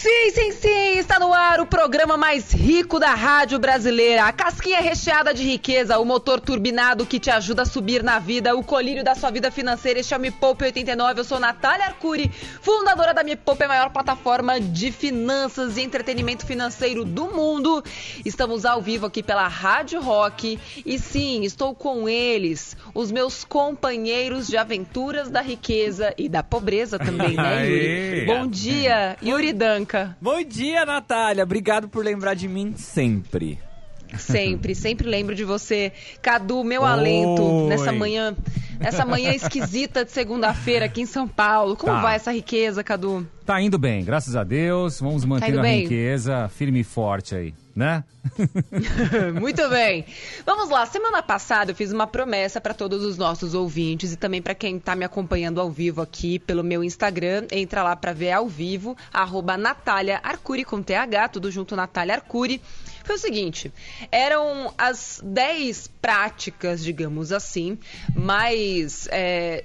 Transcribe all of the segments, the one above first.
Sim, sim, sim, está no ar o programa mais rico da rádio brasileira. A casquinha recheada de riqueza, o motor turbinado que te ajuda a subir na vida, o colírio da sua vida financeira. Este é o Me Poupe 89. Eu sou Natália Arcuri, fundadora da Me Poupe, a maior plataforma de finanças e entretenimento financeiro do mundo. Estamos ao vivo aqui pela Rádio Rock e sim, estou com eles, os meus companheiros de aventuras da riqueza e da pobreza também, né, Yuri? Bom dia, Yuri Bom dia, Natália. Obrigado por lembrar de mim sempre. Sempre, sempre lembro de você. Cadu, meu Oi. alento nessa manhã, nessa manhã esquisita de segunda-feira aqui em São Paulo. Como tá. vai essa riqueza, Cadu? Tá indo bem, graças a Deus. Vamos tá manter tá a bem? riqueza firme e forte aí né? Muito bem. Vamos lá. Semana passada eu fiz uma promessa para todos os nossos ouvintes e também para quem está me acompanhando ao vivo aqui pelo meu Instagram. Entra lá para ver ao vivo, arroba Natália Arcuri com TH, tudo junto Natália Arcuri. Foi o seguinte, eram as 10 práticas, digamos assim, mais. É,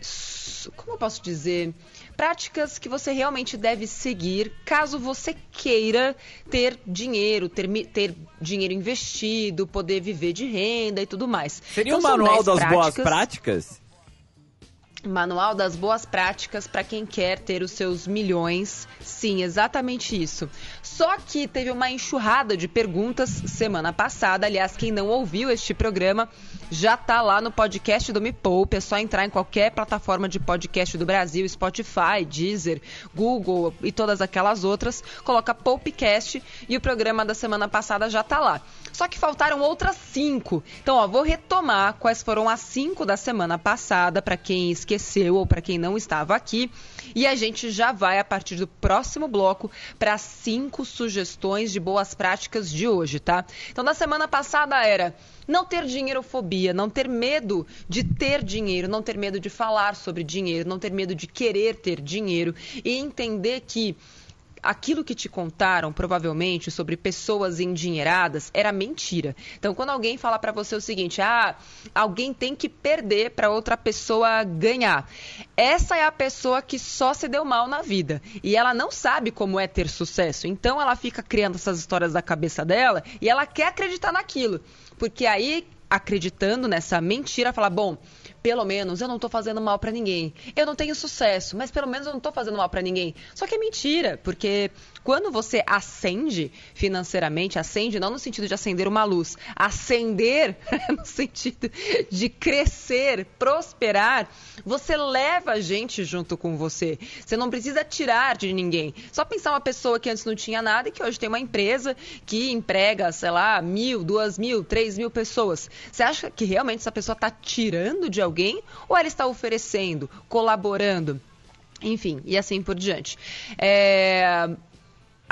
como eu posso dizer? Práticas que você realmente deve seguir caso você queira ter dinheiro, ter, ter dinheiro investido, poder viver de renda e tudo mais. Seria então, o manual das práticas... boas práticas? Manual das boas práticas para quem quer ter os seus milhões. Sim, exatamente isso. Só que teve uma enxurrada de perguntas semana passada. Aliás, quem não ouviu este programa já está lá no podcast do Me Poupe. É só entrar em qualquer plataforma de podcast do Brasil, Spotify, Deezer, Google e todas aquelas outras. Coloca Poupecast e o programa da semana passada já está lá. Só que faltaram outras cinco. Então, ó, vou retomar quais foram as cinco da semana passada, para quem esqueceu ou para quem não estava aqui. E a gente já vai, a partir do próximo bloco, para cinco sugestões de boas práticas de hoje, tá? Então, na semana passada era não ter dinheirofobia, não ter medo de ter dinheiro, não ter medo de falar sobre dinheiro, não ter medo de querer ter dinheiro e entender que aquilo que te contaram, provavelmente, sobre pessoas endinheiradas, era mentira. Então, quando alguém fala para você o seguinte, ah, alguém tem que perder para outra pessoa ganhar. Essa é a pessoa que só se deu mal na vida. E ela não sabe como é ter sucesso. Então, ela fica criando essas histórias da cabeça dela e ela quer acreditar naquilo. Porque aí, acreditando nessa mentira, fala, bom pelo menos eu não estou fazendo mal para ninguém. Eu não tenho sucesso, mas pelo menos eu não estou fazendo mal para ninguém. Só que é mentira, porque quando você acende financeiramente, acende não no sentido de acender uma luz, acender no sentido de crescer, prosperar, você leva a gente junto com você. Você não precisa tirar de ninguém. Só pensar uma pessoa que antes não tinha nada e que hoje tem uma empresa que emprega, sei lá, mil, duas mil, três mil pessoas. Você acha que realmente essa pessoa está tirando de alguém ou ela está oferecendo, colaborando? Enfim, e assim por diante. É,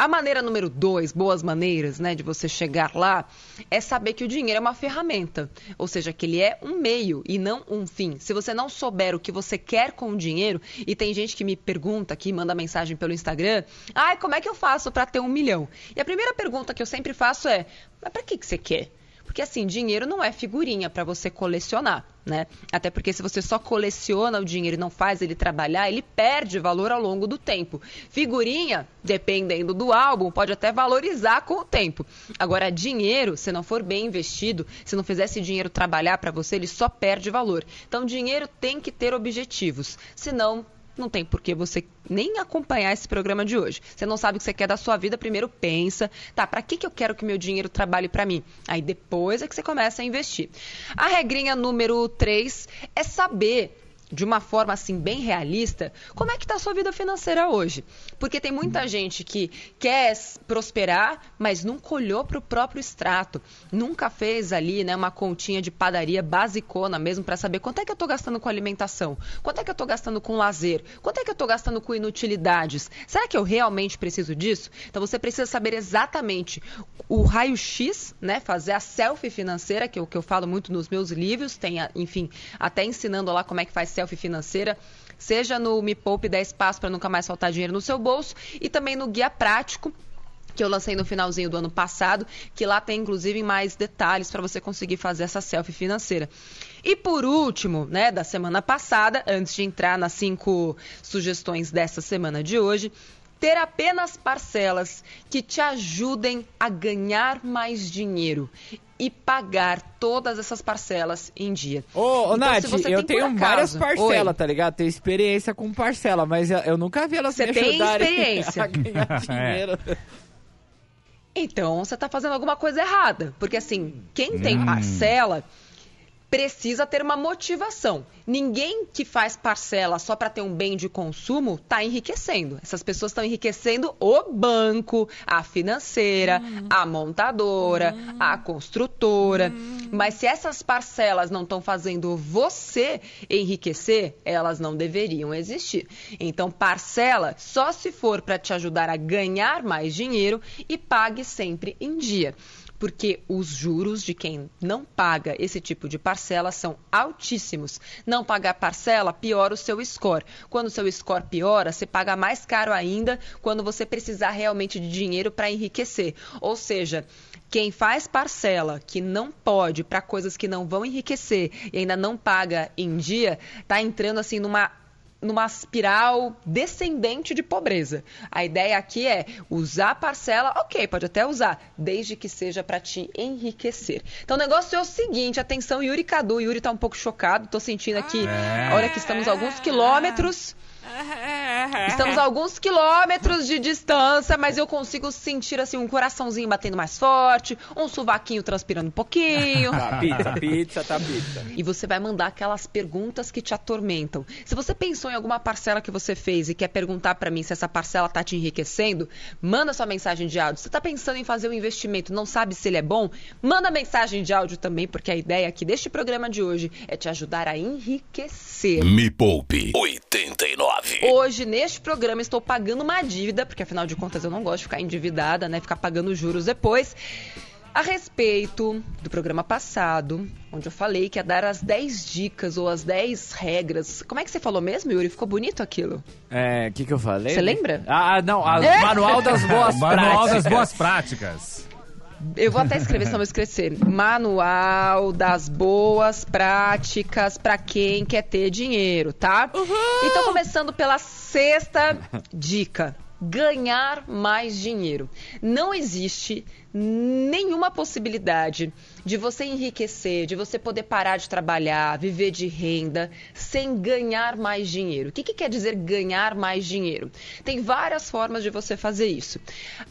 a maneira número dois, boas maneiras, né, de você chegar lá, é saber que o dinheiro é uma ferramenta, ou seja, que ele é um meio e não um fim. Se você não souber o que você quer com o dinheiro, e tem gente que me pergunta aqui, manda mensagem pelo Instagram, ai, como é que eu faço para ter um milhão? E a primeira pergunta que eu sempre faço é, mas para que, que você quer? Porque assim, dinheiro não é figurinha para você colecionar, né? Até porque se você só coleciona o dinheiro e não faz ele trabalhar, ele perde valor ao longo do tempo. Figurinha, dependendo do álbum, pode até valorizar com o tempo. Agora, dinheiro, se não for bem investido, se não fizer esse dinheiro trabalhar para você, ele só perde valor. Então, dinheiro tem que ter objetivos. Senão, não tem por que você nem acompanhar esse programa de hoje. Você não sabe o que você quer da sua vida, primeiro pensa, tá, para que, que eu quero que meu dinheiro trabalhe para mim? Aí depois é que você começa a investir. A regrinha número 3 é saber de uma forma assim bem realista, como é que está a sua vida financeira hoje? Porque tem muita gente que quer prosperar, mas nunca olhou para o próprio extrato, nunca fez ali, né, uma continha de padaria basicona mesmo para saber quanto é que eu estou gastando com alimentação, quanto é que eu estou gastando com lazer, quanto é que eu estou gastando com inutilidades. Será que eu realmente preciso disso? Então você precisa saber exatamente o raio-x, né, fazer a selfie financeira, que é o que eu falo muito nos meus livros, tem, enfim, até ensinando lá como é que faz selfie financeira, seja no Me Poupe 10 Passos para nunca mais faltar dinheiro no seu bolso e também no Guia Prático que eu lancei no finalzinho do ano passado, que lá tem inclusive mais detalhes para você conseguir fazer essa selfie financeira. E por último, né, da semana passada, antes de entrar nas cinco sugestões dessa semana de hoje, ter apenas parcelas que te ajudem a ganhar mais dinheiro e pagar todas essas parcelas em dia. Ô, ô então, Nath, eu tenho acaso, várias parcelas, tá ligado? Tenho experiência com parcela, mas eu nunca vi elas você me ajudarem experiência. a ganhar dinheiro. É. Então, você está fazendo alguma coisa errada. Porque, assim, quem tem hum. parcela precisa ter uma motivação. Ninguém que faz parcela só para ter um bem de consumo está enriquecendo. Essas pessoas estão enriquecendo o banco, a financeira, uhum. a montadora, uhum. a construtora. Uhum. Mas se essas parcelas não estão fazendo você enriquecer, elas não deveriam existir. Então, parcela só se for para te ajudar a ganhar mais dinheiro e pague sempre em dia porque os juros de quem não paga esse tipo de parcela são altíssimos. Não pagar parcela piora o seu score. Quando o seu score piora, você paga mais caro ainda quando você precisar realmente de dinheiro para enriquecer. Ou seja, quem faz parcela que não pode para coisas que não vão enriquecer e ainda não paga em dia, está entrando assim numa numa espiral descendente de pobreza. A ideia aqui é usar parcela, ok, pode até usar, desde que seja para te enriquecer. Então o negócio é o seguinte, atenção, Yuri Cadu, Yuri tá um pouco chocado, tô sentindo aqui, é. olha que estamos a alguns quilômetros Estamos a alguns quilômetros de distância, mas eu consigo sentir assim um coraçãozinho batendo mais forte, um sovaquinho transpirando um pouquinho. Tá pizza, pizza, tá pizza. E você vai mandar aquelas perguntas que te atormentam. Se você pensou em alguma parcela que você fez e quer perguntar para mim se essa parcela tá te enriquecendo, manda sua mensagem de áudio. Você tá pensando em fazer um investimento, não sabe se ele é bom? Manda mensagem de áudio também, porque a ideia aqui deste programa de hoje é te ajudar a enriquecer. Me poupe 89. Hoje, neste programa, estou pagando uma dívida, porque afinal de contas eu não gosto de ficar endividada, né? Ficar pagando juros depois. A respeito do programa passado, onde eu falei que ia dar as 10 dicas ou as 10 regras. Como é que você falou mesmo, Yuri? Ficou bonito aquilo? É, o que, que eu falei? Você lembra? Ah, não, a, é? Manual das Boas Práticas. Manual das Boas Práticas. Eu vou até escrever, senão eu vou esquecer. Manual das boas práticas para quem quer ter dinheiro, tá? Uhum. Então, começando pela sexta dica ganhar mais dinheiro. Não existe nenhuma possibilidade de você enriquecer, de você poder parar de trabalhar, viver de renda, sem ganhar mais dinheiro. O que, que quer dizer ganhar mais dinheiro? Tem várias formas de você fazer isso.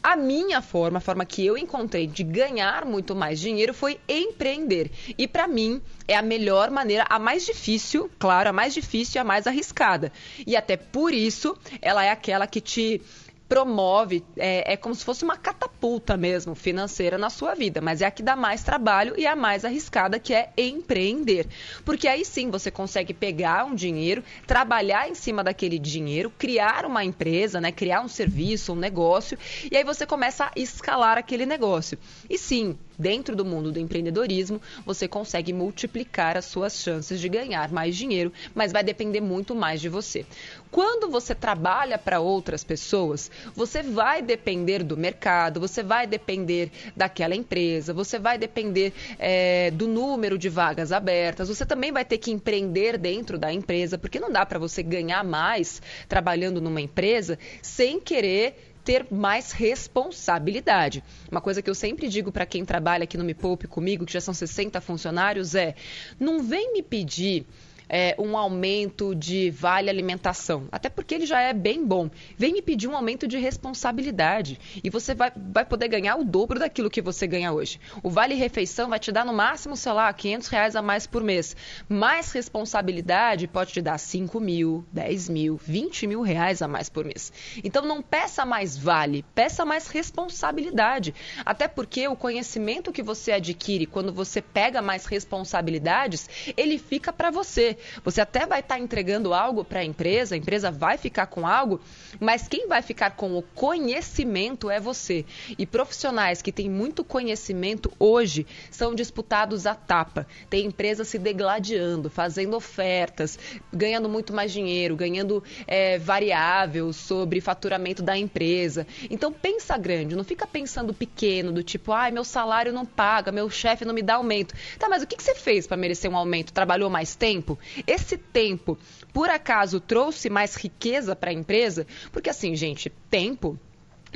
A minha forma, a forma que eu encontrei de ganhar muito mais dinheiro foi empreender. E para mim é a melhor maneira, a mais difícil, claro, a mais difícil e a mais arriscada. E até por isso ela é aquela que te promove, é, é, como se fosse uma catapulta mesmo financeira na sua vida, mas é a que dá mais trabalho e a mais arriscada, que é empreender. Porque aí sim você consegue pegar um dinheiro, trabalhar em cima daquele dinheiro, criar uma empresa, né, criar um serviço, um negócio, e aí você começa a escalar aquele negócio. E sim, dentro do mundo do empreendedorismo, você consegue multiplicar as suas chances de ganhar mais dinheiro, mas vai depender muito mais de você. Quando você trabalha para outras pessoas, você vai depender do mercado, você vai depender daquela empresa, você vai depender é, do número de vagas abertas, você também vai ter que empreender dentro da empresa, porque não dá para você ganhar mais trabalhando numa empresa sem querer ter mais responsabilidade. Uma coisa que eu sempre digo para quem trabalha aqui no Me Poupe comigo, que já são 60 funcionários, é: não vem me pedir é, um aumento de vale alimentação, até porque ele já é bem bom. Vem me pedir um aumento de responsabilidade e você vai, vai poder ganhar o dobro daquilo que você ganha hoje. O vale refeição vai te dar no máximo, sei lá, 500 reais a mais por mês. Mais responsabilidade pode te dar 5 mil, 10 mil, 20 mil reais a mais por mês. Então não peça mais vale, peça mais responsabilidade. Até porque o conhecimento que você adquire quando você pega mais responsabilidades, ele fica para você. Você até vai estar tá entregando algo para a empresa, a empresa vai ficar com algo, mas quem vai ficar com o conhecimento é você. E profissionais que têm muito conhecimento hoje são disputados à tapa. Tem empresas se degladiando, fazendo ofertas, ganhando muito mais dinheiro, ganhando é, variável sobre faturamento da empresa. Então pensa grande, não fica pensando pequeno, do tipo, ai, meu salário não paga, meu chefe não me dá aumento. Tá, mas o que, que você fez para merecer um aumento? Trabalhou mais tempo? Esse tempo, por acaso, trouxe mais riqueza para a empresa? Porque assim, gente, tempo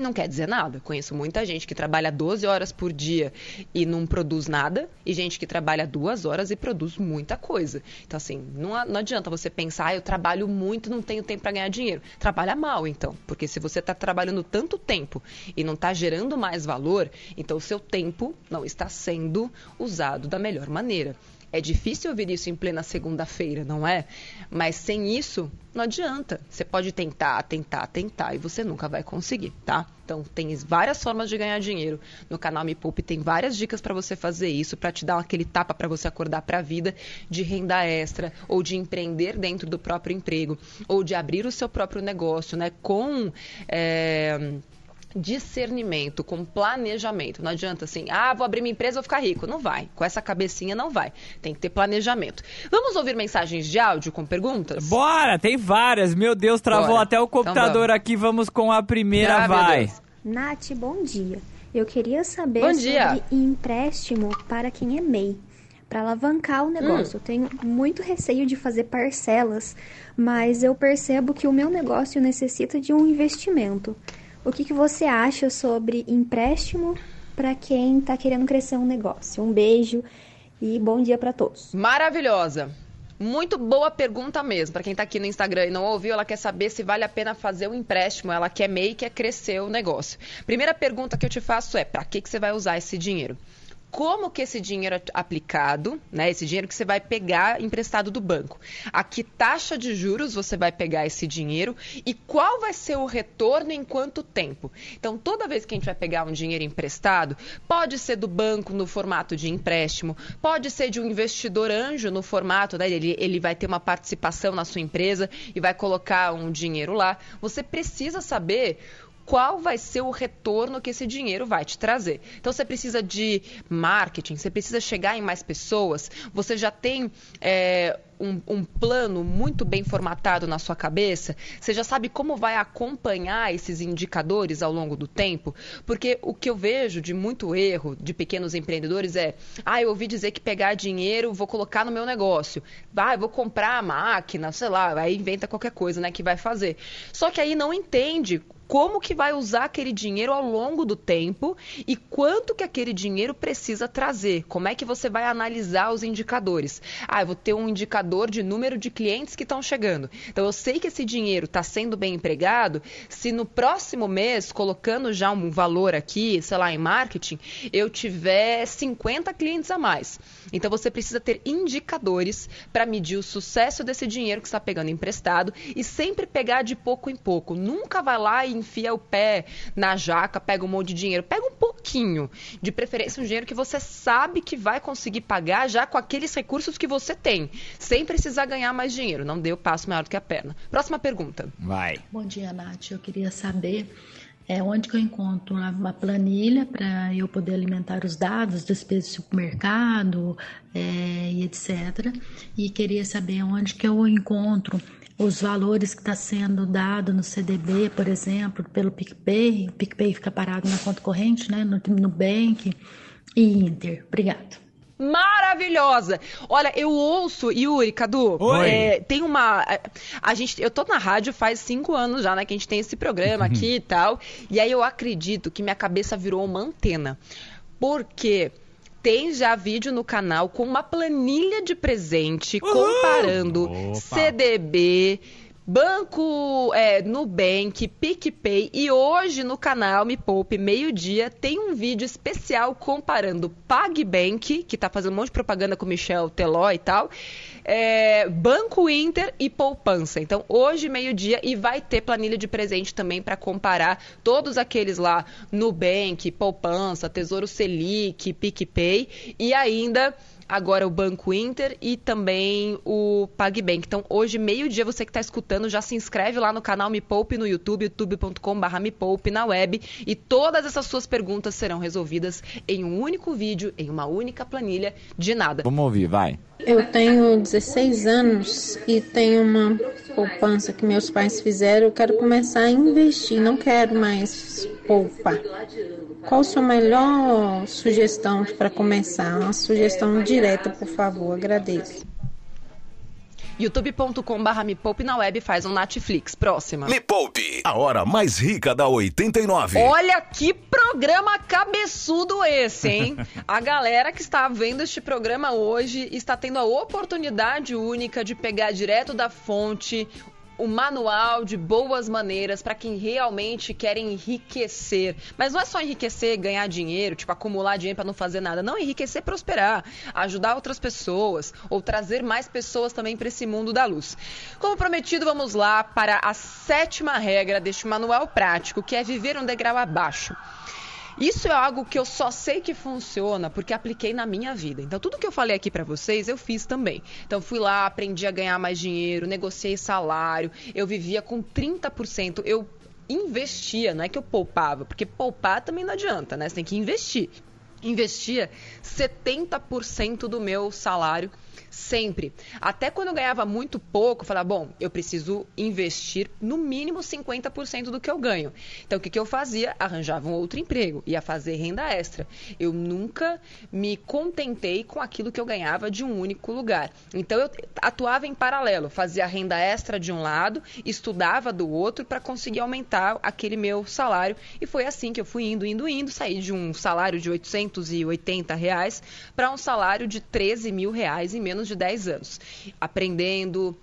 não quer dizer nada. Conheço muita gente que trabalha 12 horas por dia e não produz nada, e gente que trabalha duas horas e produz muita coisa. Então, assim, não, adianta você pensar, ah, eu trabalho muito não tenho tempo para ganhar dinheiro. Trabalha mal, então. Porque se você está trabalhando tanto tempo e não está gerando mais valor, então o seu tempo não está sendo usado da melhor maneira. É difícil ouvir isso em plena segunda-feira, não é? Mas sem isso, não adianta. Você pode tentar, tentar, tentar e você nunca vai conseguir, tá? Então, tem várias formas de ganhar dinheiro. No canal Me Poupe tem várias dicas para você fazer isso, para te dar aquele tapa para você acordar para a vida de renda extra ou de empreender dentro do próprio emprego ou de abrir o seu próprio negócio, né? Com é discernimento, com planejamento. Não adianta assim, ah, vou abrir minha empresa, vou ficar rico. Não vai. Com essa cabecinha não vai. Tem que ter planejamento. Vamos ouvir mensagens de áudio com perguntas? Bora, tem várias. Meu Deus, travou Bora. até o então computador então aqui. Vamos com a primeira, ah, vai. Nath, bom dia. Eu queria saber bom sobre empréstimo para quem é MEI para alavancar o negócio. Hum. Eu tenho muito receio de fazer parcelas, mas eu percebo que o meu negócio necessita de um investimento. O que, que você acha sobre empréstimo para quem está querendo crescer um negócio? Um beijo e bom dia para todos. Maravilhosa. Muito boa pergunta mesmo. Para quem está aqui no Instagram e não ouviu, ela quer saber se vale a pena fazer um empréstimo. Ela quer meio quer crescer o negócio. Primeira pergunta que eu te faço é: para que, que você vai usar esse dinheiro? Como que esse dinheiro é aplicado, né? Esse dinheiro que você vai pegar emprestado do banco. A que taxa de juros você vai pegar esse dinheiro e qual vai ser o retorno em quanto tempo. Então, toda vez que a gente vai pegar um dinheiro emprestado, pode ser do banco no formato de empréstimo, pode ser de um investidor anjo no formato, né? Ele, ele vai ter uma participação na sua empresa e vai colocar um dinheiro lá. Você precisa saber qual vai ser o retorno que esse dinheiro vai te trazer. Então você precisa de marketing, você precisa chegar em mais pessoas, você já tem é, um, um, plano muito bem formatado na sua cabeça, você já sabe como vai acompanhar esses indicadores ao longo do tempo, porque o que eu vejo de muito erro de pequenos empreendedores é, ah, eu ouvi dizer que pegar dinheiro vou colocar no meu negócio, ah, vou comprar a máquina, sei lá, aí inventa qualquer coisa, né, que vai fazer. Só que aí não entende como que vai usar aquele dinheiro ao longo do tempo e quanto que aquele dinheiro precisa trazer. Como é que você vai analisar os indicadores? Ah, eu vou ter um indicador de número de clientes que estão chegando. Então eu sei que esse dinheiro está sendo bem empregado se no próximo mês, colocando já um valor aqui, sei lá, em marketing, eu tiver 50 clientes a mais. Então você precisa ter indicadores para medir o sucesso desse dinheiro que está pegando emprestado e sempre pegar de pouco em pouco. Nunca vai lá e enfia o pé na jaca, pega um monte de dinheiro. Pega um pouquinho. De preferência, um dinheiro que você sabe que vai conseguir pagar já com aqueles recursos que você tem, sem precisar ganhar mais dinheiro. Não dê o passo maior do que a perna. Próxima pergunta. Vai. Bom dia, Nath. Eu queria saber é onde que eu encontro uma planilha para eu poder alimentar os dados, despesas de supermercado é, e etc. E queria saber onde que eu encontro os valores que está sendo dado no CDB, por exemplo, pelo PicPay, o PicPay fica parado na conta corrente, né, no Nubank e Inter. Obrigado. Maravilhosa! Olha, eu ouço, Yuri, Cadu, é, tem uma. A, gente, eu tô na rádio faz cinco anos já, né? Que a gente tem esse programa aqui e tal. E aí eu acredito que minha cabeça virou uma antena. Porque tem já vídeo no canal com uma planilha de presente Uhul! comparando Opa. CDB, Banco é, Nubank, PicPay e hoje no canal Me Poupe Meio-Dia tem um vídeo especial comparando PagBank, que está fazendo um monte de propaganda com Michel Teló e tal, é, Banco Inter e poupança. Então, hoje, meio-dia, e vai ter planilha de presente também para comparar todos aqueles lá, Nubank, poupança, Tesouro Selic, PicPay e ainda agora o Banco Inter e também o PagBank. Então, hoje, meio-dia, você que está escutando, já se inscreve lá no canal Me Poupe no YouTube, youtube.com.br Me Poupe na web, e todas essas suas perguntas serão resolvidas em um único vídeo, em uma única planilha, de nada. Vamos ouvir, vai. Eu tenho 16 anos e tenho uma poupança que meus pais fizeram. Eu quero começar a investir, não quero mais poupar. Qual a sua melhor sugestão para começar? Uma sugestão direta, por favor, agradeço youtube.com.br Me Poupe na web faz um Netflix. Próxima. Me Poupe, a hora mais rica da 89. Olha que programa cabeçudo esse, hein? a galera que está vendo este programa hoje está tendo a oportunidade única de pegar direto da fonte o manual de boas maneiras para quem realmente quer enriquecer. Mas não é só enriquecer, ganhar dinheiro, tipo acumular dinheiro para não fazer nada. Não, enriquecer, prosperar, ajudar outras pessoas ou trazer mais pessoas também para esse mundo da luz. Como prometido, vamos lá para a sétima regra deste manual prático, que é viver um degrau abaixo. Isso é algo que eu só sei que funciona porque apliquei na minha vida. Então, tudo que eu falei aqui para vocês, eu fiz também. Então, fui lá, aprendi a ganhar mais dinheiro, negociei salário, eu vivia com 30%. Eu investia, não é que eu poupava, porque poupar também não adianta, né? Você tem que investir. Investia 70% do meu salário Sempre. Até quando eu ganhava muito pouco, eu falava, bom, eu preciso investir no mínimo 50% do que eu ganho. Então, o que, que eu fazia? Arranjava um outro emprego, ia fazer renda extra. Eu nunca me contentei com aquilo que eu ganhava de um único lugar. Então, eu atuava em paralelo, fazia renda extra de um lado, estudava do outro para conseguir aumentar aquele meu salário. E foi assim que eu fui indo, indo, indo, saí de um salário de 880 reais para um salário de 13 mil reais em menos menos de 10 anos, aprendendo,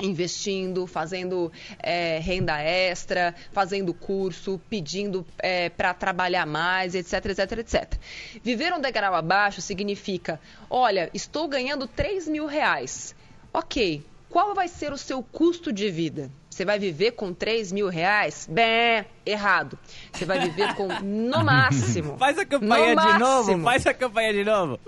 investindo, fazendo é, renda extra, fazendo curso, pedindo é, para trabalhar mais, etc, etc, etc. Viver um degrau abaixo significa, olha, estou ganhando 3 mil reais. Ok, qual vai ser o seu custo de vida? Você vai viver com 3 mil reais? Bem, errado. Você vai viver com, no máximo. Faz a campanha de máximo, novo, faz a campanha de novo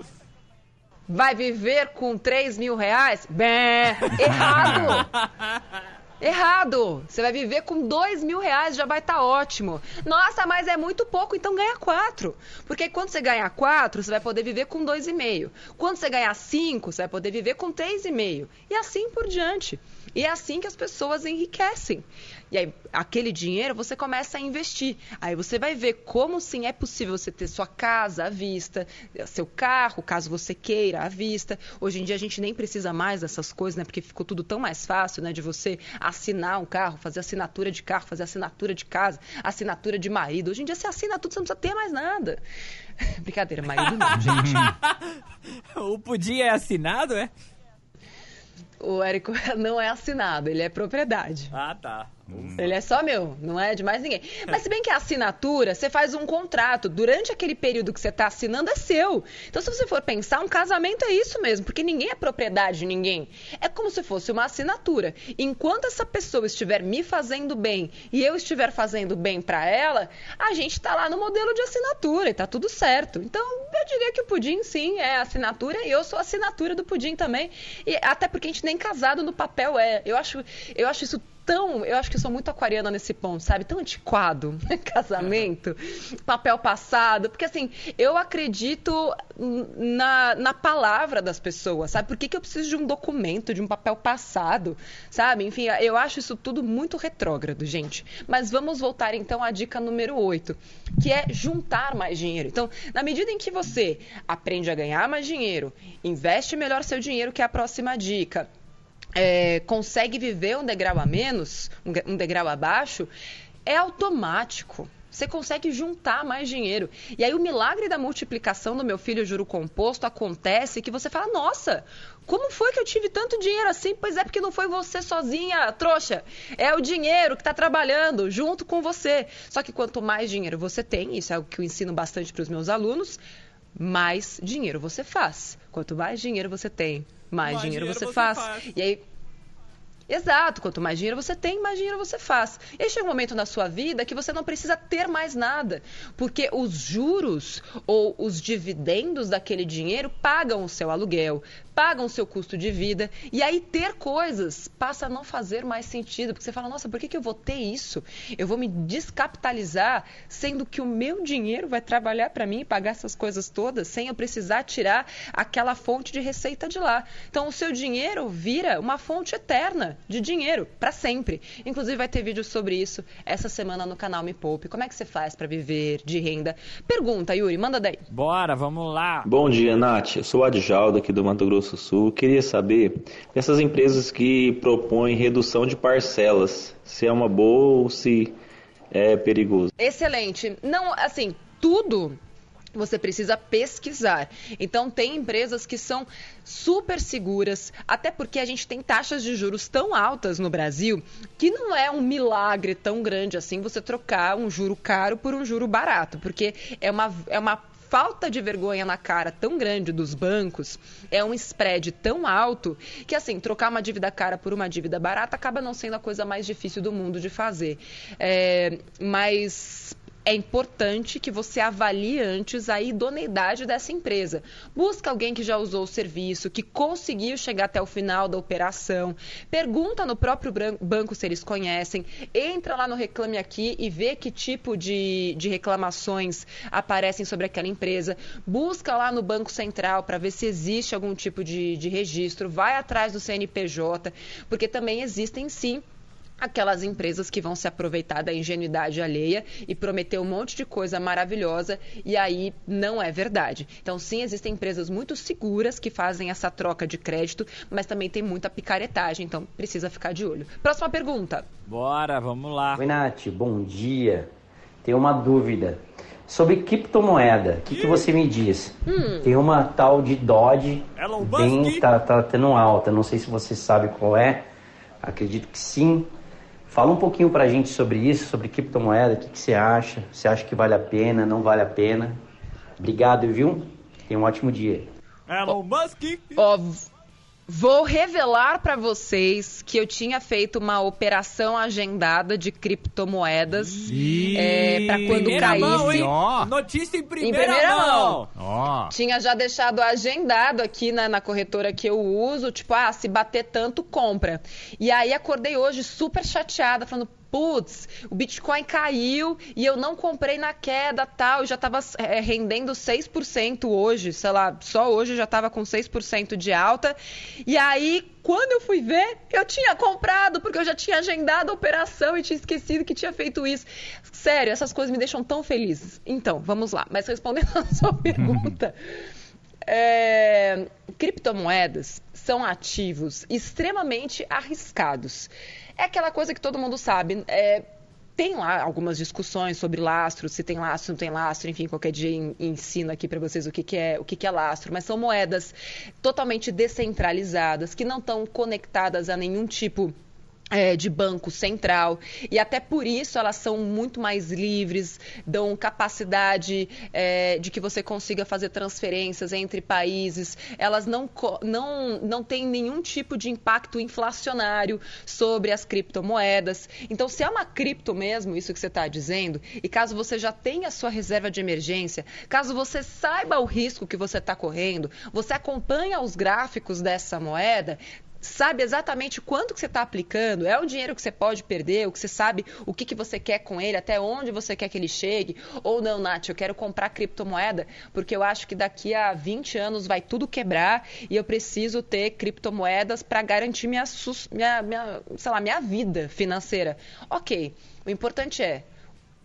vai viver com 3 mil reais? Bé, errado! Errado! Você vai viver com 2 mil reais, já vai estar tá ótimo. Nossa, mas é muito pouco, então ganha 4. Porque quando você ganhar 4, você vai poder viver com 2,5. Quando você ganhar 5, você vai poder viver com 3,5. E assim por diante. E é assim que as pessoas enriquecem. E aí, aquele dinheiro você começa a investir. Aí você vai ver como sim é possível você ter sua casa à vista, seu carro, caso você queira, à vista. Hoje em dia a gente nem precisa mais dessas coisas, né? Porque ficou tudo tão mais fácil, né? De você assinar um carro, fazer assinatura de carro, fazer assinatura de casa, assinatura de marido. Hoje em dia você assina tudo, você não precisa ter mais nada. Brincadeira, marido não, gente. o pudim é assinado, é? O Érico não é assinado, ele é propriedade. Ah, tá. Ele é só meu, não é de mais ninguém. Mas se bem que a assinatura, você faz um contrato. Durante aquele período que você está assinando, é seu. Então, se você for pensar, um casamento é isso mesmo, porque ninguém é propriedade de ninguém. É como se fosse uma assinatura. Enquanto essa pessoa estiver me fazendo bem e eu estiver fazendo bem para ela, a gente está lá no modelo de assinatura e tá tudo certo. Então, eu diria que o pudim, sim, é assinatura e eu sou assinatura do pudim também. E até porque a gente nem casado no papel é. Eu acho, eu acho isso tão. Eu acho que eu sou muito aquariana nesse ponto, sabe? Tão antiquado. Casamento, papel passado. Porque assim, eu acredito na, na palavra das pessoas, sabe? Por que, que eu preciso de um documento, de um papel passado, sabe? Enfim, eu acho isso tudo muito retrógrado, gente. Mas vamos voltar então à dica número 8, que é juntar mais dinheiro. Então, na medida em que você aprende a ganhar mais dinheiro, investe melhor seu dinheiro, que é a próxima dica é, consegue viver um degrau a menos, um degrau abaixo, é automático. Você consegue juntar mais dinheiro. E aí o milagre da multiplicação do meu filho juro composto acontece que você fala: "Nossa, como foi que eu tive tanto dinheiro assim?" Pois é porque não foi você sozinha, trouxa. É o dinheiro que está trabalhando junto com você. Só que quanto mais dinheiro você tem, isso é algo que eu ensino bastante para os meus alunos, mais dinheiro você faz. Quanto mais dinheiro você tem, mais, mais dinheiro, dinheiro, você, você faz. faz. E aí Exato, quanto mais dinheiro você tem, mais dinheiro você faz. E aí chega um momento na sua vida que você não precisa ter mais nada, porque os juros ou os dividendos daquele dinheiro pagam o seu aluguel, pagam o seu custo de vida. E aí ter coisas passa a não fazer mais sentido, porque você fala, nossa, por que, que eu vou ter isso? Eu vou me descapitalizar, sendo que o meu dinheiro vai trabalhar para mim e pagar essas coisas todas, sem eu precisar tirar aquela fonte de receita de lá. Então o seu dinheiro vira uma fonte eterna de dinheiro para sempre. Inclusive vai ter vídeo sobre isso essa semana no canal Me Poupe. Como é que você faz para viver de renda? Pergunta, Yuri, manda daí. Bora, vamos lá. Bom dia, Nath. Eu sou o Adjaldo aqui do Mato Grosso Sul. Queria saber dessas empresas que propõem redução de parcelas, se é uma boa ou se é perigoso. Excelente. Não, assim, tudo você precisa pesquisar. Então, tem empresas que são super seguras, até porque a gente tem taxas de juros tão altas no Brasil que não é um milagre tão grande assim você trocar um juro caro por um juro barato, porque é uma, é uma falta de vergonha na cara tão grande dos bancos, é um spread tão alto, que assim, trocar uma dívida cara por uma dívida barata acaba não sendo a coisa mais difícil do mundo de fazer. É, mas é importante que você avalie antes a idoneidade dessa empresa. Busca alguém que já usou o serviço, que conseguiu chegar até o final da operação. Pergunta no próprio banco se eles conhecem. Entra lá no Reclame Aqui e vê que tipo de, de reclamações aparecem sobre aquela empresa. Busca lá no Banco Central para ver se existe algum tipo de, de registro. Vai atrás do CNPJ, porque também existem sim aquelas empresas que vão se aproveitar da ingenuidade alheia e prometer um monte de coisa maravilhosa e aí não é verdade. Então, sim, existem empresas muito seguras que fazem essa troca de crédito, mas também tem muita picaretagem, então precisa ficar de olho. Próxima pergunta. Bora, vamos lá. Oi, Nath, bom dia. Tenho uma dúvida. Sobre criptomoeda, o que, que, você me diz? Hum. Tem uma tal de Dodge, bem, tá, tá tendo alta, não sei se você sabe qual é, acredito que sim. Fala um pouquinho para a gente sobre isso, sobre criptomoeda, o que, que, você acha? Você acha que vale a pena, não vale a pena? Obrigado, viu? Tenha um ótimo dia. Elon Musk! Ó, Vou revelar para vocês que eu tinha feito uma operação agendada de criptomoedas é, para quando primeira caísse. Mão, hein? Oh. Notícia em primeira, em primeira mão. mão. Oh. Tinha já deixado agendado aqui na, na, corretora que eu uso, tipo, ah, se bater tanto, compra. E aí acordei hoje super chateada, falando, putz, o Bitcoin caiu e eu não comprei na queda tal, já estava é, rendendo 6% hoje, sei lá, só hoje já estava com 6% de alta. E aí, quando eu fui ver, eu tinha comprado, porque eu já tinha agendado a operação e tinha esquecido que tinha feito isso. Sério, essas coisas me deixam tão felizes. Então, vamos lá. Mas respondendo a sua pergunta. É, criptomoedas são ativos extremamente arriscados. É aquela coisa que todo mundo sabe. É, tem lá algumas discussões sobre lastro, se tem lastro, não tem lastro, enfim, qualquer dia ensino aqui para vocês o que, que, é, o que, que é lastro, mas são moedas totalmente descentralizadas, que não estão conectadas a nenhum tipo é, de banco central e até por isso elas são muito mais livres, dão capacidade é, de que você consiga fazer transferências entre países, elas não, não, não têm nenhum tipo de impacto inflacionário sobre as criptomoedas. Então, se é uma cripto mesmo, isso que você está dizendo, e caso você já tenha a sua reserva de emergência, caso você saiba o risco que você está correndo, você acompanha os gráficos dessa moeda, sabe exatamente quanto que você está aplicando, é o dinheiro que você pode perder, o que você sabe o que, que você quer com ele, até onde você quer que ele chegue, ou não, Nath, eu quero comprar criptomoeda, porque eu acho que daqui a 20 anos vai tudo quebrar e eu preciso ter criptomoedas para garantir minha, minha, minha, sei lá, minha vida financeira. Ok, o importante é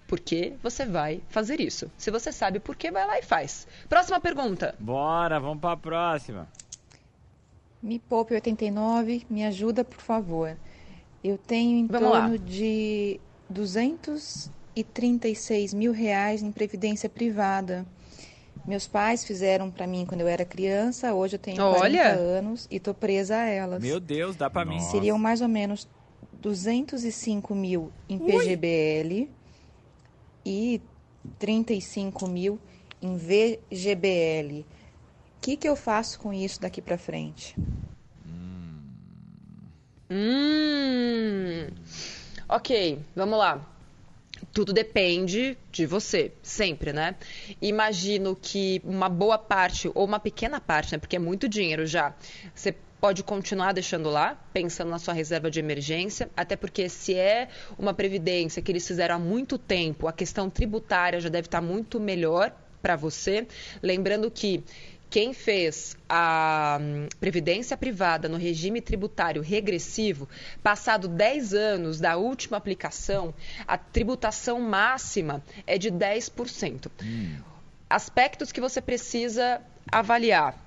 por que você vai fazer isso. Se você sabe por que, vai lá e faz. Próxima pergunta. Bora, vamos para a próxima. Me Poupe 89, me ajuda, por favor. Eu tenho em Vamos torno lá. de 236 mil reais em previdência privada. Meus pais fizeram para mim quando eu era criança, hoje eu tenho Olha. 40 anos e tô presa a elas. Meu Deus, dá para mim. Seriam mais ou menos 205 mil em PGBL Ui. e 35 mil em VGBL que, que eu faço com isso daqui para frente? Hum. Ok, vamos lá. Tudo depende de você, sempre, né? Imagino que uma boa parte, ou uma pequena parte, né? Porque é muito dinheiro já. Você pode continuar deixando lá, pensando na sua reserva de emergência, até porque se é uma previdência que eles fizeram há muito tempo, a questão tributária já deve estar muito melhor para você. Lembrando que quem fez a hum, previdência privada no regime tributário regressivo, passado 10 anos da última aplicação, a tributação máxima é de 10%. Hum. Aspectos que você precisa avaliar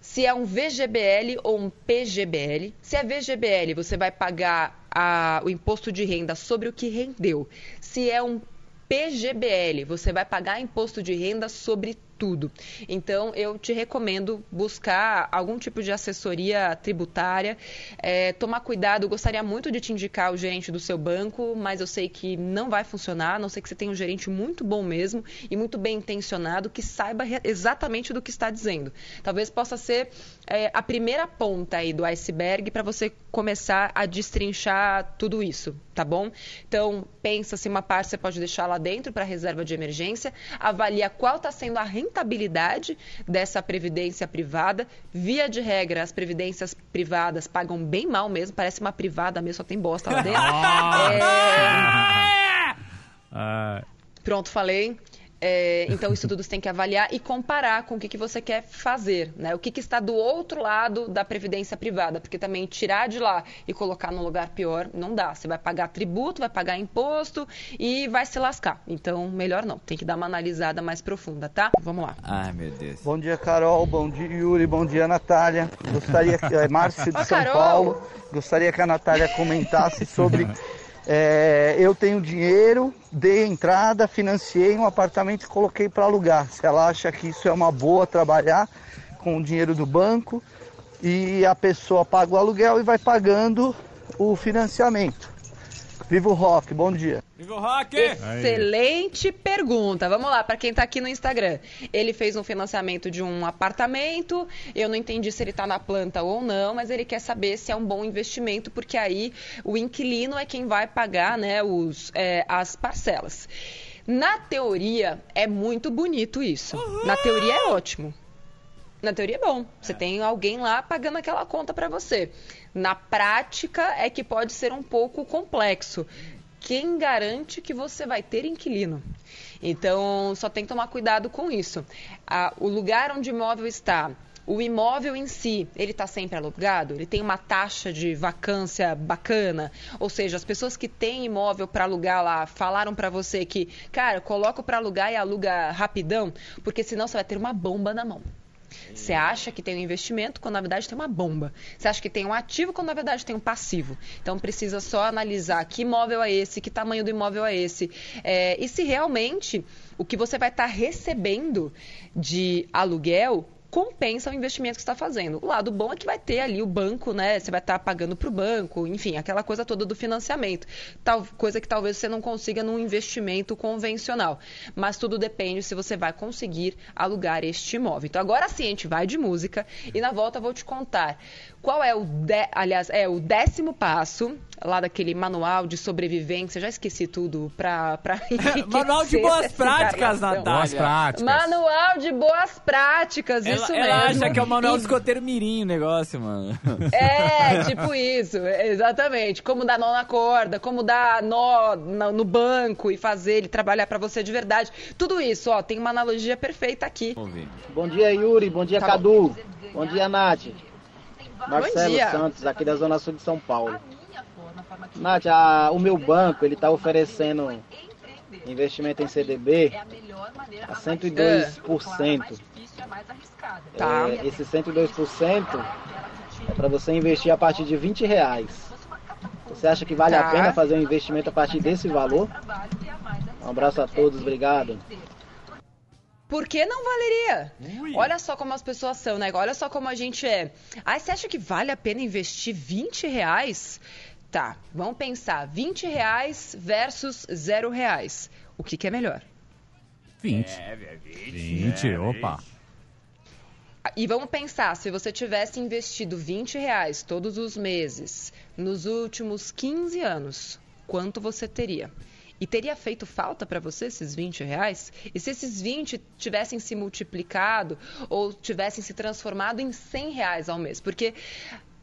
se é um VGBL ou um PGBL. Se é VGBL, você vai pagar a, o imposto de renda sobre o que rendeu. Se é um PGBL, você vai pagar imposto de renda sobre tudo. Então, eu te recomendo buscar algum tipo de assessoria tributária, é, tomar cuidado. Eu gostaria muito de te indicar o gerente do seu banco, mas eu sei que não vai funcionar, a não sei que você tenha um gerente muito bom mesmo e muito bem intencionado, que saiba exatamente do que está dizendo. Talvez possa ser é, a primeira ponta aí do iceberg para você começar a destrinchar tudo isso, tá bom? Então, pensa se uma parte você pode deixar lá dentro para reserva de emergência, avalia qual está sendo a rentabilidade dessa previdência privada. Via de regra, as previdências privadas pagam bem mal mesmo, parece uma privada mesmo, só tem bosta lá dentro. é... Pronto, falei. É, então, isso tudo você tem que avaliar e comparar com o que, que você quer fazer, né? O que, que está do outro lado da previdência privada, porque também tirar de lá e colocar no lugar pior não dá. Você vai pagar tributo, vai pagar imposto e vai se lascar. Então, melhor não. Tem que dar uma analisada mais profunda, tá? Vamos lá. Ai, meu Deus. Bom dia, Carol. Bom dia, Yuri. Bom dia, Natália. Gostaria que. É Márcio de São Carol. Paulo. Gostaria que a Natália comentasse sobre é, eu tenho dinheiro, dei entrada, financiei um apartamento e coloquei para alugar. Se ela acha que isso é uma boa trabalhar com o dinheiro do banco e a pessoa paga o aluguel e vai pagando o financiamento. Viva o rock, bom dia. Viva o rock! Excelente Aí. pergunta. Vamos lá, para quem tá aqui no Instagram. Ele fez um financiamento de um apartamento. Eu não entendi se ele tá na planta ou não, mas ele quer saber se é um bom investimento, porque aí o inquilino é quem vai pagar né, os, é, as parcelas. Na teoria, é muito bonito isso. Uhum. Na teoria é ótimo. Na teoria é bom. Você é. tem alguém lá pagando aquela conta para você. Na prática é que pode ser um pouco complexo. Quem garante que você vai ter inquilino? Então, só tem que tomar cuidado com isso. Ah, o lugar onde o imóvel está, o imóvel em si, ele está sempre alugado? Ele tem uma taxa de vacância bacana? Ou seja, as pessoas que têm imóvel para alugar lá falaram para você que, cara, coloca para alugar e aluga rapidão, porque senão você vai ter uma bomba na mão. Você acha que tem um investimento quando na verdade tem uma bomba. Você acha que tem um ativo quando na verdade tem um passivo. Então precisa só analisar que imóvel é esse, que tamanho do imóvel é esse. É, e se realmente o que você vai estar tá recebendo de aluguel compensa o investimento que está fazendo. O lado bom é que vai ter ali o banco, né? Você vai estar tá pagando para o banco, enfim, aquela coisa toda do financiamento. Tal coisa que talvez você não consiga num investimento convencional. Mas tudo depende se você vai conseguir alugar este imóvel. Então agora sim, a gente vai de música e na volta eu vou te contar qual é o, de... aliás, é o décimo passo lá daquele manual de sobrevivência, já esqueci tudo pra, pra Manual de boas práticas, Natália. Boas práticas. Manual de boas práticas, ela, isso ela mesmo. Ela acha que é o manual e... do escoteiro mirim o negócio, mano. É, tipo isso, exatamente. Como dar nó na corda, como dar nó no banco e fazer ele trabalhar para você de verdade. Tudo isso, ó, tem uma analogia perfeita aqui. Bom dia, Yuri. Bom dia, tá Cadu. Bom. bom dia, Nath. Marcelo Santos, aqui da Zona Sul de São Paulo. Nath, a, o meu banco, ele está oferecendo investimento em CDB a 102%. Tá. É, esse 102% é para você investir a partir de 20 reais. Você acha que vale tá. a pena fazer um investimento a partir desse valor? Um abraço a todos, obrigado. Por que não valeria? Ui. Olha só como as pessoas são, né? Olha só como a gente é. Ah, você acha que vale a pena investir 20 reais? Tá, vamos pensar. 20 reais versus 0 reais. O que, que é melhor? 20. É, 20. 20, é, opa. E vamos pensar, se você tivesse investido 20 reais todos os meses nos últimos 15 anos, quanto você teria? E teria feito falta para você esses 20 reais? E se esses 20 tivessem se multiplicado ou tivessem se transformado em 100 reais ao mês? Porque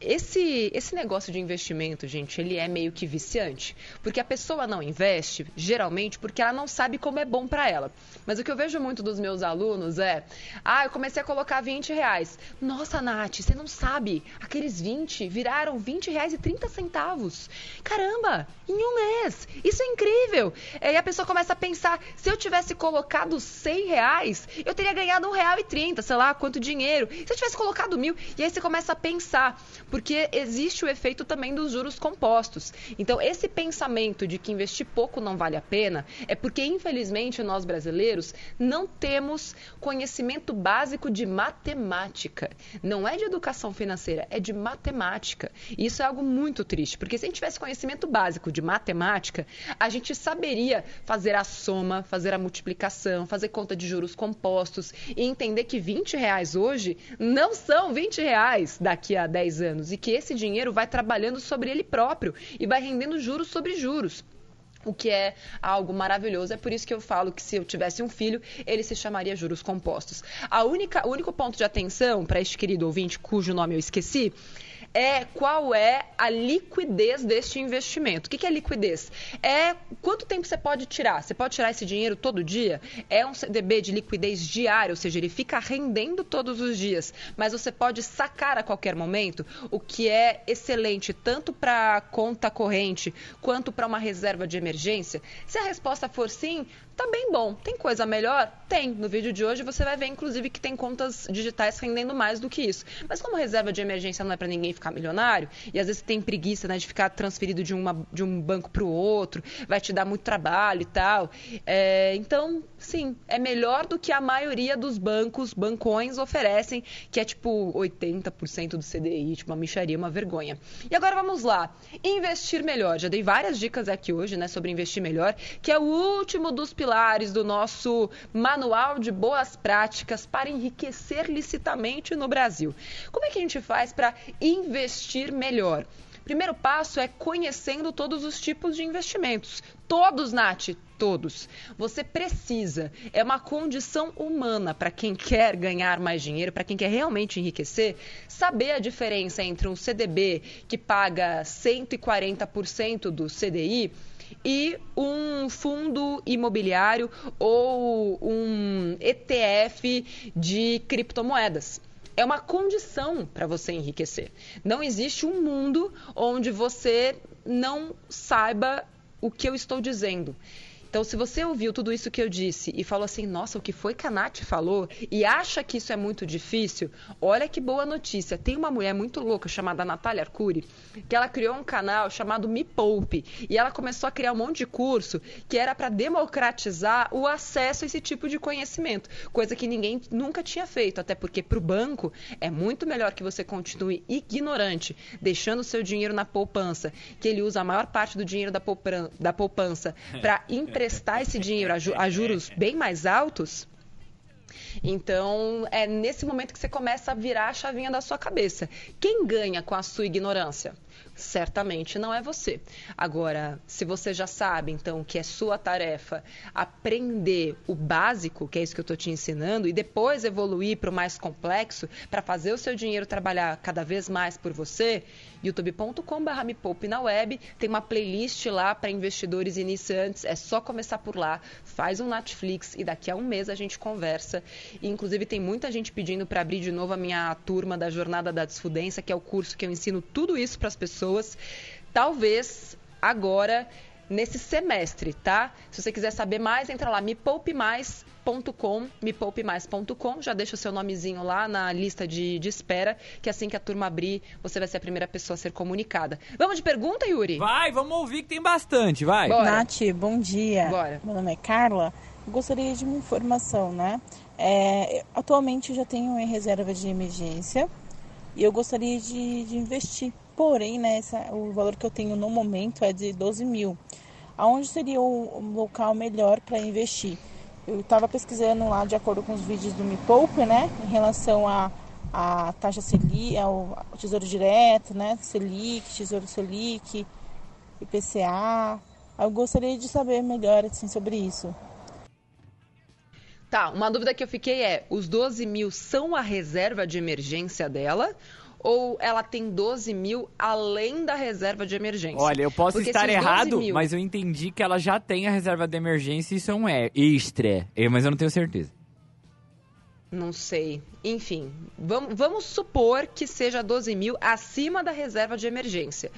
esse, esse negócio de investimento, gente, ele é meio que viciante. Porque a pessoa não investe, geralmente, porque ela não sabe como é bom para ela. Mas o que eu vejo muito dos meus alunos é: ah, eu comecei a colocar 20 reais. Nossa, Nath, você não sabe. Aqueles 20 viraram 20 reais e 30 centavos. Caramba, em um mês. Isso é incrível. Aí a pessoa começa a pensar: se eu tivesse colocado 100 reais, eu teria ganhado um real e 30, sei lá quanto dinheiro. Se eu tivesse colocado mil. E aí você começa a pensar porque existe o efeito também dos juros compostos. Então, esse pensamento de que investir pouco não vale a pena é porque, infelizmente, nós brasileiros não temos conhecimento básico de matemática. Não é de educação financeira, é de matemática. E isso é algo muito triste, porque se a gente tivesse conhecimento básico de matemática, a gente saberia fazer a soma, fazer a multiplicação, fazer conta de juros compostos e entender que 20 reais hoje não são 20 reais daqui a 10 anos anos e que esse dinheiro vai trabalhando sobre ele próprio e vai rendendo juros sobre juros o que é algo maravilhoso. É por isso que eu falo que se eu tivesse um filho, ele se chamaria juros compostos. A única, o único ponto de atenção para este querido ouvinte, cujo nome eu esqueci, é qual é a liquidez deste investimento. O que é liquidez? É quanto tempo você pode tirar? Você pode tirar esse dinheiro todo dia? É um CDB de liquidez diária, ou seja, ele fica rendendo todos os dias, mas você pode sacar a qualquer momento, o que é excelente tanto para conta corrente quanto para uma reserva de emergência. Se a resposta for sim, tá bem bom. Tem coisa melhor? Tem. No vídeo de hoje você vai ver, inclusive, que tem contas digitais rendendo mais do que isso. Mas como reserva de emergência não é para ninguém ficar milionário, e às vezes tem preguiça né, de ficar transferido de, uma, de um banco para o outro, vai te dar muito trabalho e tal. É, então, sim, é melhor do que a maioria dos bancos, bancões oferecem, que é tipo 80% do CDI, tipo uma micharia, uma vergonha. E agora vamos lá. Investir melhor. Já dei várias dicas aqui hoje, né, sobre investir melhor, que é o último dos pilares pilares do nosso manual de boas práticas para enriquecer licitamente no Brasil. Como é que a gente faz para investir melhor? Primeiro passo é conhecendo todos os tipos de investimentos. Todos, Nath, todos. Você precisa. É uma condição humana para quem quer ganhar mais dinheiro, para quem quer realmente enriquecer, saber a diferença entre um CDB que paga 140% do CDI e um fundo imobiliário ou um ETF de criptomoedas é uma condição para você enriquecer. Não existe um mundo onde você não saiba o que eu estou dizendo. Então, se você ouviu tudo isso que eu disse e falou assim, nossa, o que foi que a Nath falou e acha que isso é muito difícil, olha que boa notícia. Tem uma mulher muito louca chamada Natália Arcuri, que ela criou um canal chamado Me Poupe e ela começou a criar um monte de curso que era para democratizar o acesso a esse tipo de conhecimento, coisa que ninguém nunca tinha feito, até porque para o banco é muito melhor que você continue ignorante, deixando o seu dinheiro na poupança, que ele usa a maior parte do dinheiro da poupança para emprestar esse dinheiro a, juros bem mais altos, então, é nesse momento que você começa a virar a chavinha da sua cabeça. Quem ganha com a sua ignorância? certamente não é você. Agora, se você já sabe, então, que é sua tarefa aprender o básico, que é isso que eu estou te ensinando, e depois evoluir para o mais complexo, para fazer o seu dinheiro trabalhar cada vez mais por você, youtube.com.br me poupe na web, tem uma playlist lá para investidores iniciantes, é só começar por lá, faz um Netflix e daqui a um mês a gente conversa. E, inclusive, tem muita gente pedindo para abrir de novo a minha turma da Jornada da Desfudência, que é o curso que eu ensino tudo isso para as pessoas. Talvez agora nesse semestre, tá? Se você quiser saber mais, entra lá mepoupemais.com, mepoupemais.com, já deixa o seu nomezinho lá na lista de, de espera, que assim que a turma abrir, você vai ser a primeira pessoa a ser comunicada. Vamos de pergunta, Yuri? Vai, vamos ouvir que tem bastante, vai. Bora. Nath, bom dia. Bora. Meu nome é Carla. gostaria de uma informação, né? É, atualmente já tenho em reserva de emergência e eu gostaria de, de investir Porém, né, essa, o valor que eu tenho no momento é de 12 mil. Aonde seria o local melhor para investir? Eu estava pesquisando lá de acordo com os vídeos do Me Poupe, né, em relação a a taxa Selic, é o Tesouro Direto, né? Selic, Tesouro Selic, IPCA. Eu gostaria de saber melhor assim, sobre isso. Tá, uma dúvida que eu fiquei é: os 12 mil são a reserva de emergência dela? Ou ela tem 12 mil além da reserva de emergência? Olha, eu posso Porque estar errado, mil... mas eu entendi que ela já tem a reserva de emergência e isso é um extra. Mas eu não tenho certeza. Não sei. Enfim, vamos, vamos supor que seja 12 mil acima da reserva de emergência.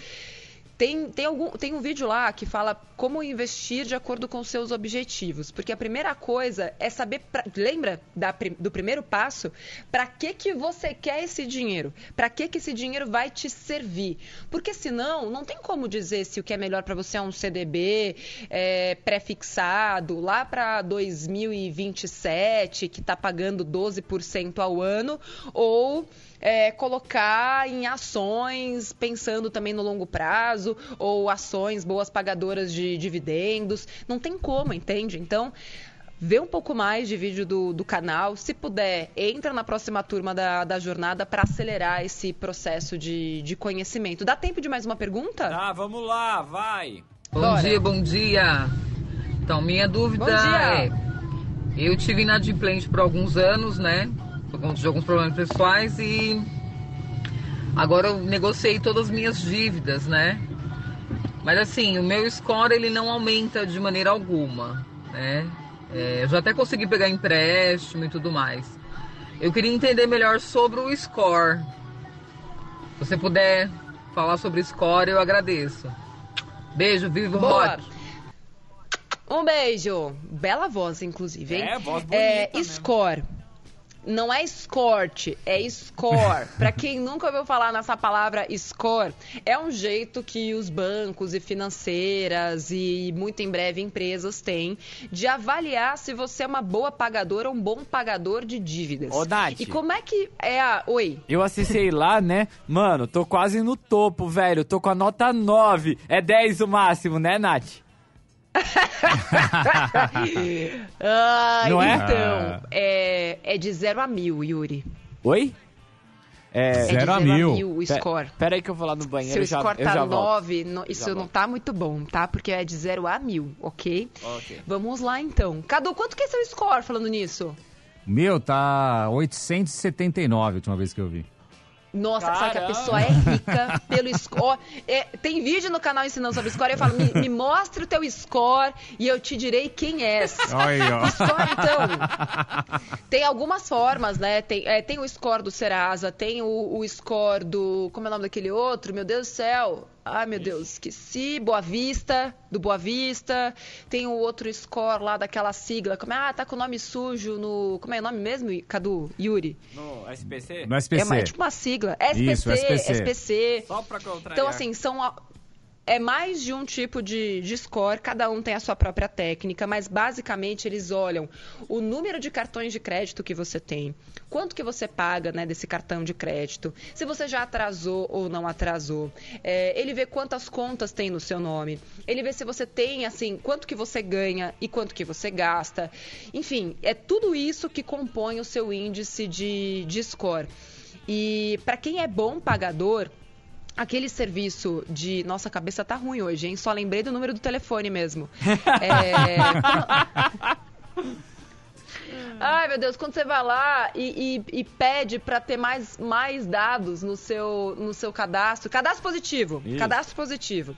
Tem, tem, algum, tem um vídeo lá que fala como investir de acordo com seus objetivos. Porque a primeira coisa é saber. Pra, lembra da, do primeiro passo? Para que, que você quer esse dinheiro? Para que, que esse dinheiro vai te servir? Porque senão, não tem como dizer se o que é melhor para você é um CDB é, pré-fixado lá para 2027, que está pagando 12% ao ano, ou é, colocar em ações, pensando também no longo prazo, ou ações boas pagadoras de dividendos. Não tem como, entende? Então, vê um pouco mais de vídeo do, do canal. Se puder, entra na próxima turma da, da jornada para acelerar esse processo de, de conhecimento. Dá tempo de mais uma pergunta? Tá, vamos lá, vai. Bom Bora. dia, bom dia. Então, minha dúvida é: eu tive inadimplente por alguns anos, né? Por conta de alguns problemas pessoais e agora eu negociei todas as minhas dívidas, né? Mas assim, o meu score ele não aumenta de maneira alguma, né? É, eu já até consegui pegar empréstimo e tudo mais. Eu queria entender melhor sobre o score. Se você puder falar sobre score, eu agradeço. Beijo, vivo Boa. rock. Um beijo. Bela voz, inclusive, hein? É, voz bonita. É, score. Mesmo não é escort, é score. Para quem nunca ouviu falar nessa palavra score, é um jeito que os bancos e financeiras e muito em breve empresas têm de avaliar se você é uma boa pagadora ou um bom pagador de dívidas. Ô, Nath. E como é que é a. Oi. Eu acessei lá, né? Mano, tô quase no topo, velho. Tô com a nota 9. É 10 o máximo, né, Nath? ah, Não é? Então, é, é de 0 a mil, Yuri. Oi? É, 0 é a mil. mil o score. Pera aí que eu vou lá no banheiro. Se o score tá 9, isso não tá muito bom, tá? Porque é de 0 a mil, ok? Ok. Vamos lá então. Cadu, quanto que é seu score falando nisso? Meu, tá 879 a última vez que eu vi. Nossa, Caramba. só que a pessoa é rica pelo score. É, tem vídeo no canal ensinando sobre score. Eu falo, me, me, mostre o teu score e eu te direi quem és. Aí, ó. Score, então. Tem algumas formas, né? Tem, é, tem o score do Serasa, tem o, o score do. Como é o nome daquele outro? Meu Deus do céu. Ai, meu Deus, esqueci. Boa Vista, do Boa Vista. Tem o outro score lá daquela sigla. Como é? Ah, tá com o nome sujo no. Como é o nome mesmo, Cadu? Yuri? No SPC? No SPC. É, uma, é tipo uma sigla. SPC, Isso, SPC. SPC. Só pra contrariar. Então, assim, são é mais de um tipo de, de score, cada um tem a sua própria técnica, mas basicamente eles olham o número de cartões de crédito que você tem, quanto que você paga né, desse cartão de crédito, se você já atrasou ou não atrasou. É, ele vê quantas contas tem no seu nome, ele vê se você tem, assim, quanto que você ganha e quanto que você gasta. Enfim, é tudo isso que compõe o seu índice de, de score. E para quem é bom pagador, aquele serviço de. Nossa, a cabeça tá ruim hoje, hein? Só lembrei do número do telefone mesmo. é... Ai, meu Deus, quando você vai lá e, e, e pede para ter mais, mais dados no seu, no seu cadastro, cadastro positivo, Isso. cadastro positivo.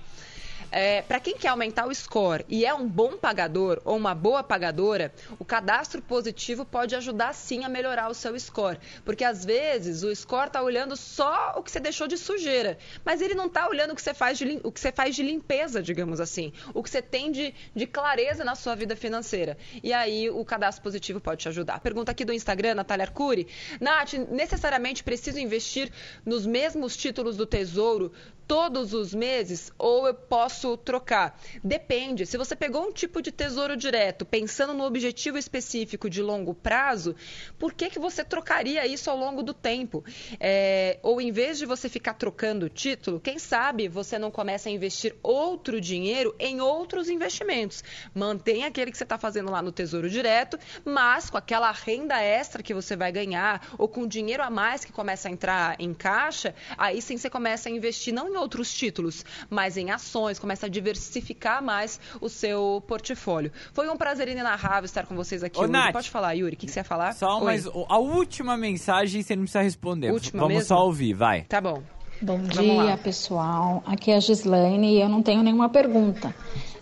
É, para quem quer aumentar o score e é um bom pagador ou uma boa pagadora, o cadastro positivo pode ajudar sim a melhorar o seu score. Porque às vezes o score está olhando só o que você deixou de sujeira, mas ele não está olhando o que você faz de, o que você faz de limpeza, digamos assim, o que você tem de, de clareza na sua vida financeira. E aí o cadastro positivo pode te ajudar. Pergunta aqui do Instagram, Natália Arcuri. Nath, necessariamente preciso investir nos mesmos títulos do Tesouro todos os meses ou eu posso trocar? Depende. Se você pegou um tipo de tesouro direto pensando no objetivo específico de longo prazo, por que, que você trocaria isso ao longo do tempo? É, ou em vez de você ficar trocando o título, quem sabe você não começa a investir outro dinheiro em outros investimentos. Mantém aquele que você está fazendo lá no Tesouro Direto, mas com aquela renda extra que você vai ganhar ou com dinheiro a mais que começa a entrar em caixa, aí sim você começa a investir não em outros títulos, mas em ações, começa a diversificar mais o seu portfólio. Foi um prazer inenarrável estar com vocês aqui. Ô, Nath, Pode falar, Yuri, o que, que, você ia falar? Só, Oi. mas a última mensagem você não precisa responder. Última Vamos mesmo? só ouvir, vai. Tá bom. Bom dia, pessoal. Aqui é a Gislaine e eu não tenho nenhuma pergunta.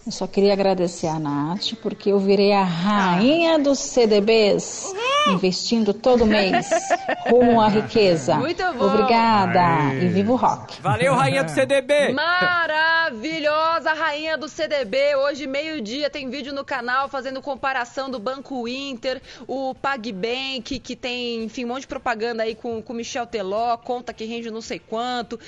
Eu só queria agradecer a Nath, porque eu virei a rainha dos CDBs, investindo todo mês rumo à riqueza. Muito bom. Obrigada Aê. e viva o rock. Valeu, rainha do CDB. Maravilhosa rainha do CDB. Hoje, meio-dia, tem vídeo no canal fazendo comparação do Banco Inter, o PagBank, que tem, enfim, um monte de propaganda aí com o Michel Teló, conta que rende não sei quanto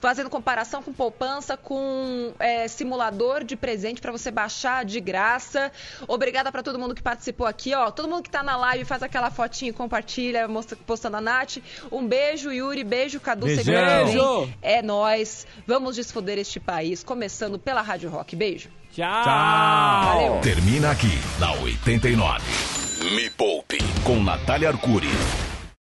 fazendo comparação com poupança, com é, simulador de presente para você baixar de graça. Obrigada para todo mundo que participou aqui, ó. Todo mundo que está na live faz aquela fotinha e compartilha, mostra, postando a Nath. Um beijo, Yuri, beijo, Cadu, beijo. É nós. Vamos desfoder este país, começando pela Rádio Rock. Beijo. Tchau. Tchau. Valeu. Termina aqui, na 89. Me Poupe, com Natália Arcuri.